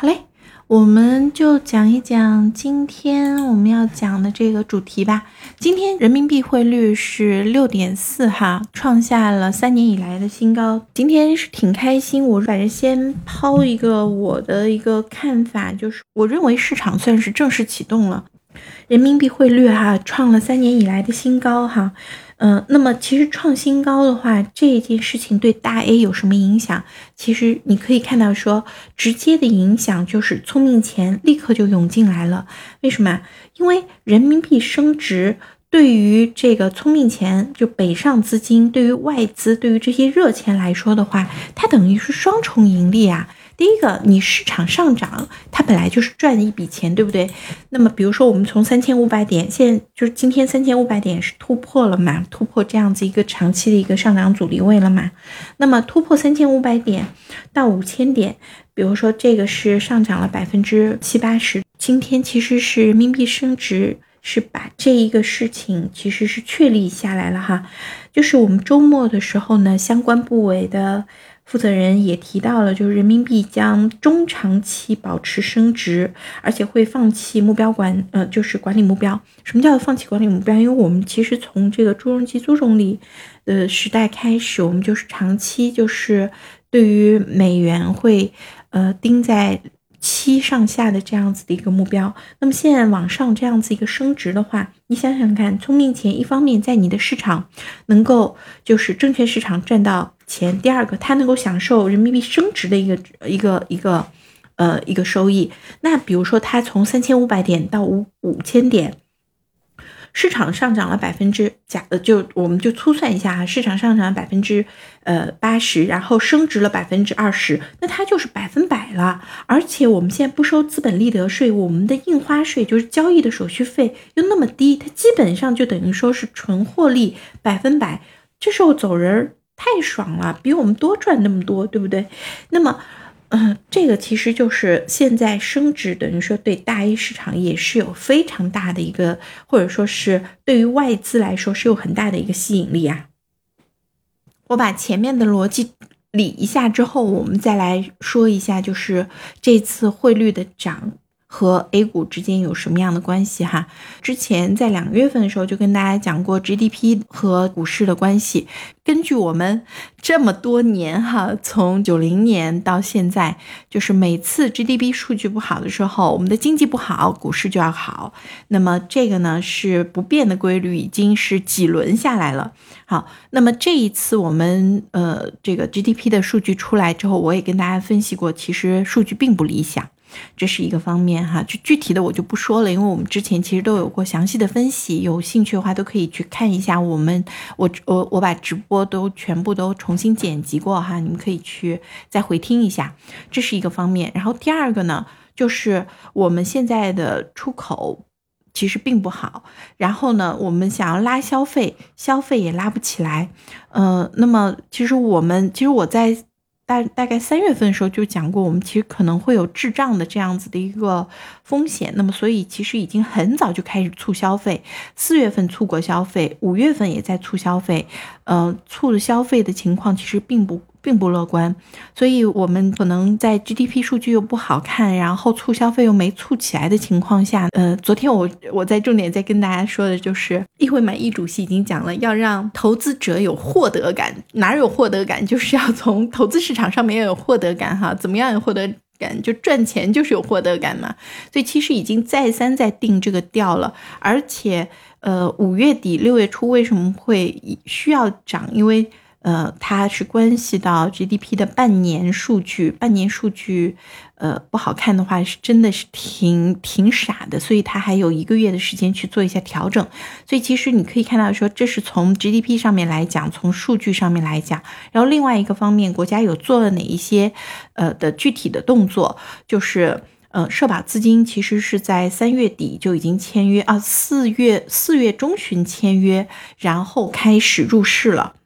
好嘞，我们就讲一讲今天我们要讲的这个主题吧。今天人民币汇率是六点四哈，创下了三年以来的新高。今天是挺开心，我反正先抛一个我的一个看法，就是我认为市场算是正式启动了，人民币汇率哈创了三年以来的新高哈。嗯，那么其实创新高的话，这件事情对大 A 有什么影响？其实你可以看到，说直接的影响就是聪明钱立刻就涌进来了。为什么？因为人民币升值对于这个聪明钱，就北上资金，对于外资，对于这些热钱来说的话，它等于是双重盈利啊。第一个，你市场上涨，它本来就是赚一笔钱，对不对？那么，比如说我们从三千五百点，现在就是今天三千五百点是突破了嘛？突破这样子一个长期的一个上涨阻力位了嘛？那么突破三千五百点到五千点，比如说这个是上涨了百分之七八十，今天其实是人民币升值，是把这一个事情其实是确立下来了哈。就是我们周末的时候呢，相关部委的。负责人也提到了，就是人民币将中长期保持升值，而且会放弃目标管，呃，就是管理目标。什么叫做放弃管理目标？因为我们其实从这个朱镕基朱总理的时代开始，我们就是长期就是对于美元会，呃，盯在。七上下的这样子的一个目标，那么现在往上这样子一个升值的话，你想想看，聪明钱一方面在你的市场能够就是证券市场赚到钱，第二个它能够享受人民币升值的一个一个一个呃一个收益。那比如说它从三千五百点到五五千点。市场上涨了百分之假呃，就我们就粗算一下哈，市场上涨了百分之呃八十，然后升值了百分之二十，那它就是百分百了。而且我们现在不收资本利得税，我们的印花税就是交易的手续费又那么低，它基本上就等于说是纯获利百分百，这时候走人太爽了，比我们多赚那么多，对不对？那么。嗯，这个其实就是现在升值，等于说对大 A 市场也是有非常大的一个，或者说是对于外资来说是有很大的一个吸引力啊。我把前面的逻辑理一下之后，我们再来说一下，就是这次汇率的涨。和 A 股之间有什么样的关系哈？之前在两月份的时候就跟大家讲过 GDP 和股市的关系。根据我们这么多年哈，从九零年到现在，就是每次 GDP 数据不好的时候，我们的经济不好，股市就要好。那么这个呢是不变的规律，已经是几轮下来了。好，那么这一次我们呃这个 GDP 的数据出来之后，我也跟大家分析过，其实数据并不理想。这是一个方面哈，就具体的我就不说了，因为我们之前其实都有过详细的分析，有兴趣的话都可以去看一下。我们我我我把直播都全部都重新剪辑过哈，你们可以去再回听一下。这是一个方面，然后第二个呢，就是我们现在的出口其实并不好，然后呢，我们想要拉消费，消费也拉不起来。呃，那么其实我们其实我在。大大概三月份的时候就讲过，我们其实可能会有滞胀的这样子的一个风险。那么，所以其实已经很早就开始促消费，四月份促过消费，五月份也在促消费。呃，促的消费的情况其实并不。并不乐观，所以我们可能在 GDP 数据又不好看，然后促消费又没促起来的情况下，呃，昨天我我在重点在跟大家说的就是，议会满意主席已经讲了，要让投资者有获得感，哪有获得感，就是要从投资市场上面要有获得感哈，怎么样有获得感？就赚钱就是有获得感嘛，所以其实已经再三在定这个调了，而且呃，五月底六月初为什么会需要涨？因为呃，它是关系到 GDP 的半年数据，半年数据，呃，不好看的话，是真的是挺挺傻的，所以它还有一个月的时间去做一下调整。所以其实你可以看到，说这是从 GDP 上面来讲，从数据上面来讲。然后另外一个方面，国家有做了哪一些呃的具体的动作，就是呃，社保资金其实是在三月底就已经签约啊，四月四月中旬签约，然后开始入市了。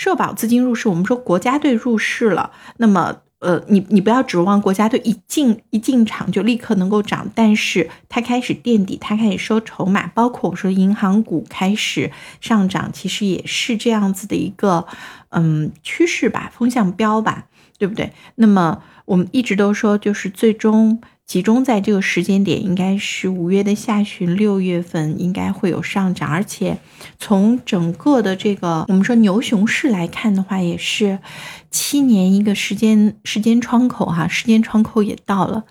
社保资金入市，我们说国家队入市了，那么呃，你你不要指望国家队一进一进场就立刻能够涨，但是它开始垫底，它开始收筹码，包括我说银行股开始上涨，其实也是这样子的一个嗯趋势吧，风向标吧。对不对？那么我们一直都说，就是最终集中在这个时间点，应该是五月的下旬，六月份应该会有上涨，而且从整个的这个我们说牛熊市来看的话，也是七年一个时间时间窗口哈，时间窗口也到了，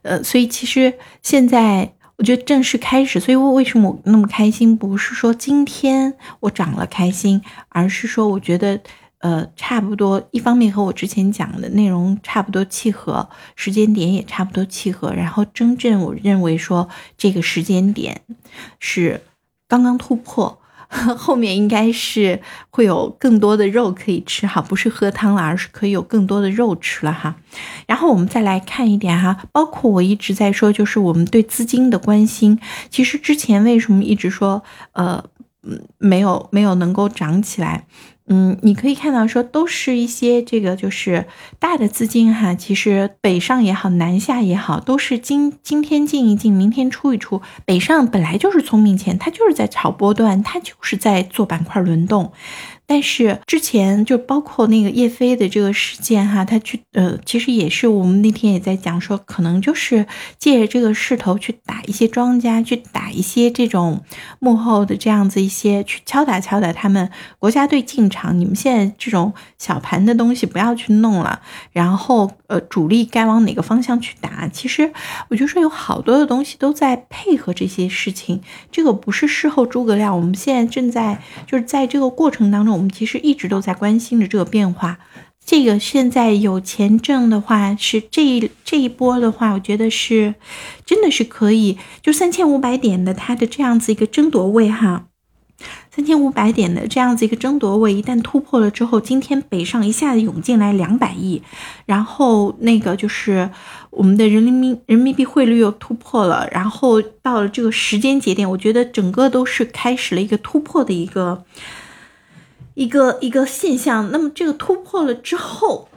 呃，所以其实现在我觉得正式开始，所以我为什么我那么开心？不是说今天我涨了开心，而是说我觉得。呃，差不多，一方面和我之前讲的内容差不多契合，时间点也差不多契合。然后，真正我认为说这个时间点是刚刚突破，后面应该是会有更多的肉可以吃哈，不是喝汤了，而是可以有更多的肉吃了哈。然后我们再来看一点哈，包括我一直在说，就是我们对资金的关心。其实之前为什么一直说呃，嗯，没有没有能够涨起来？嗯，你可以看到说都是一些这个就是大的资金哈，其实北上也好，南下也好，都是今今天进一进，明天出一出。北上本来就是聪明钱，它就是在炒波段，它就是在做板块轮动。但是之前就包括那个叶飞的这个事件哈，他去呃，其实也是我们那天也在讲说，可能就是借着这个势头去打一些庄家，去打一些这种幕后的这样子一些去敲打敲打他们国家队进场。你们现在这种小盘的东西不要去弄了，然后呃，主力该往哪个方向去打？其实我就说有好多的东西都在配合这些事情，这个不是事后诸葛亮，我们现在正在就是在这个过程当中。我们其实一直都在关心着这个变化，这个现在有钱挣的话，是这一这一波的话，我觉得是真的是可以，就三千五百点的它的这样子一个争夺位哈。三千五百点的这样子一个争夺位，一旦突破了之后，今天北上一下子涌进来两百亿，然后那个就是我们的人民人民币汇率又突破了，然后到了这个时间节点，我觉得整个都是开始了一个突破的一个。一个一个现象，那么这个突破了之后，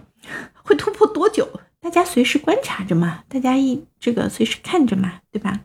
会突破多久？大家随时观察着嘛，大家一这个随时看着嘛，对吧？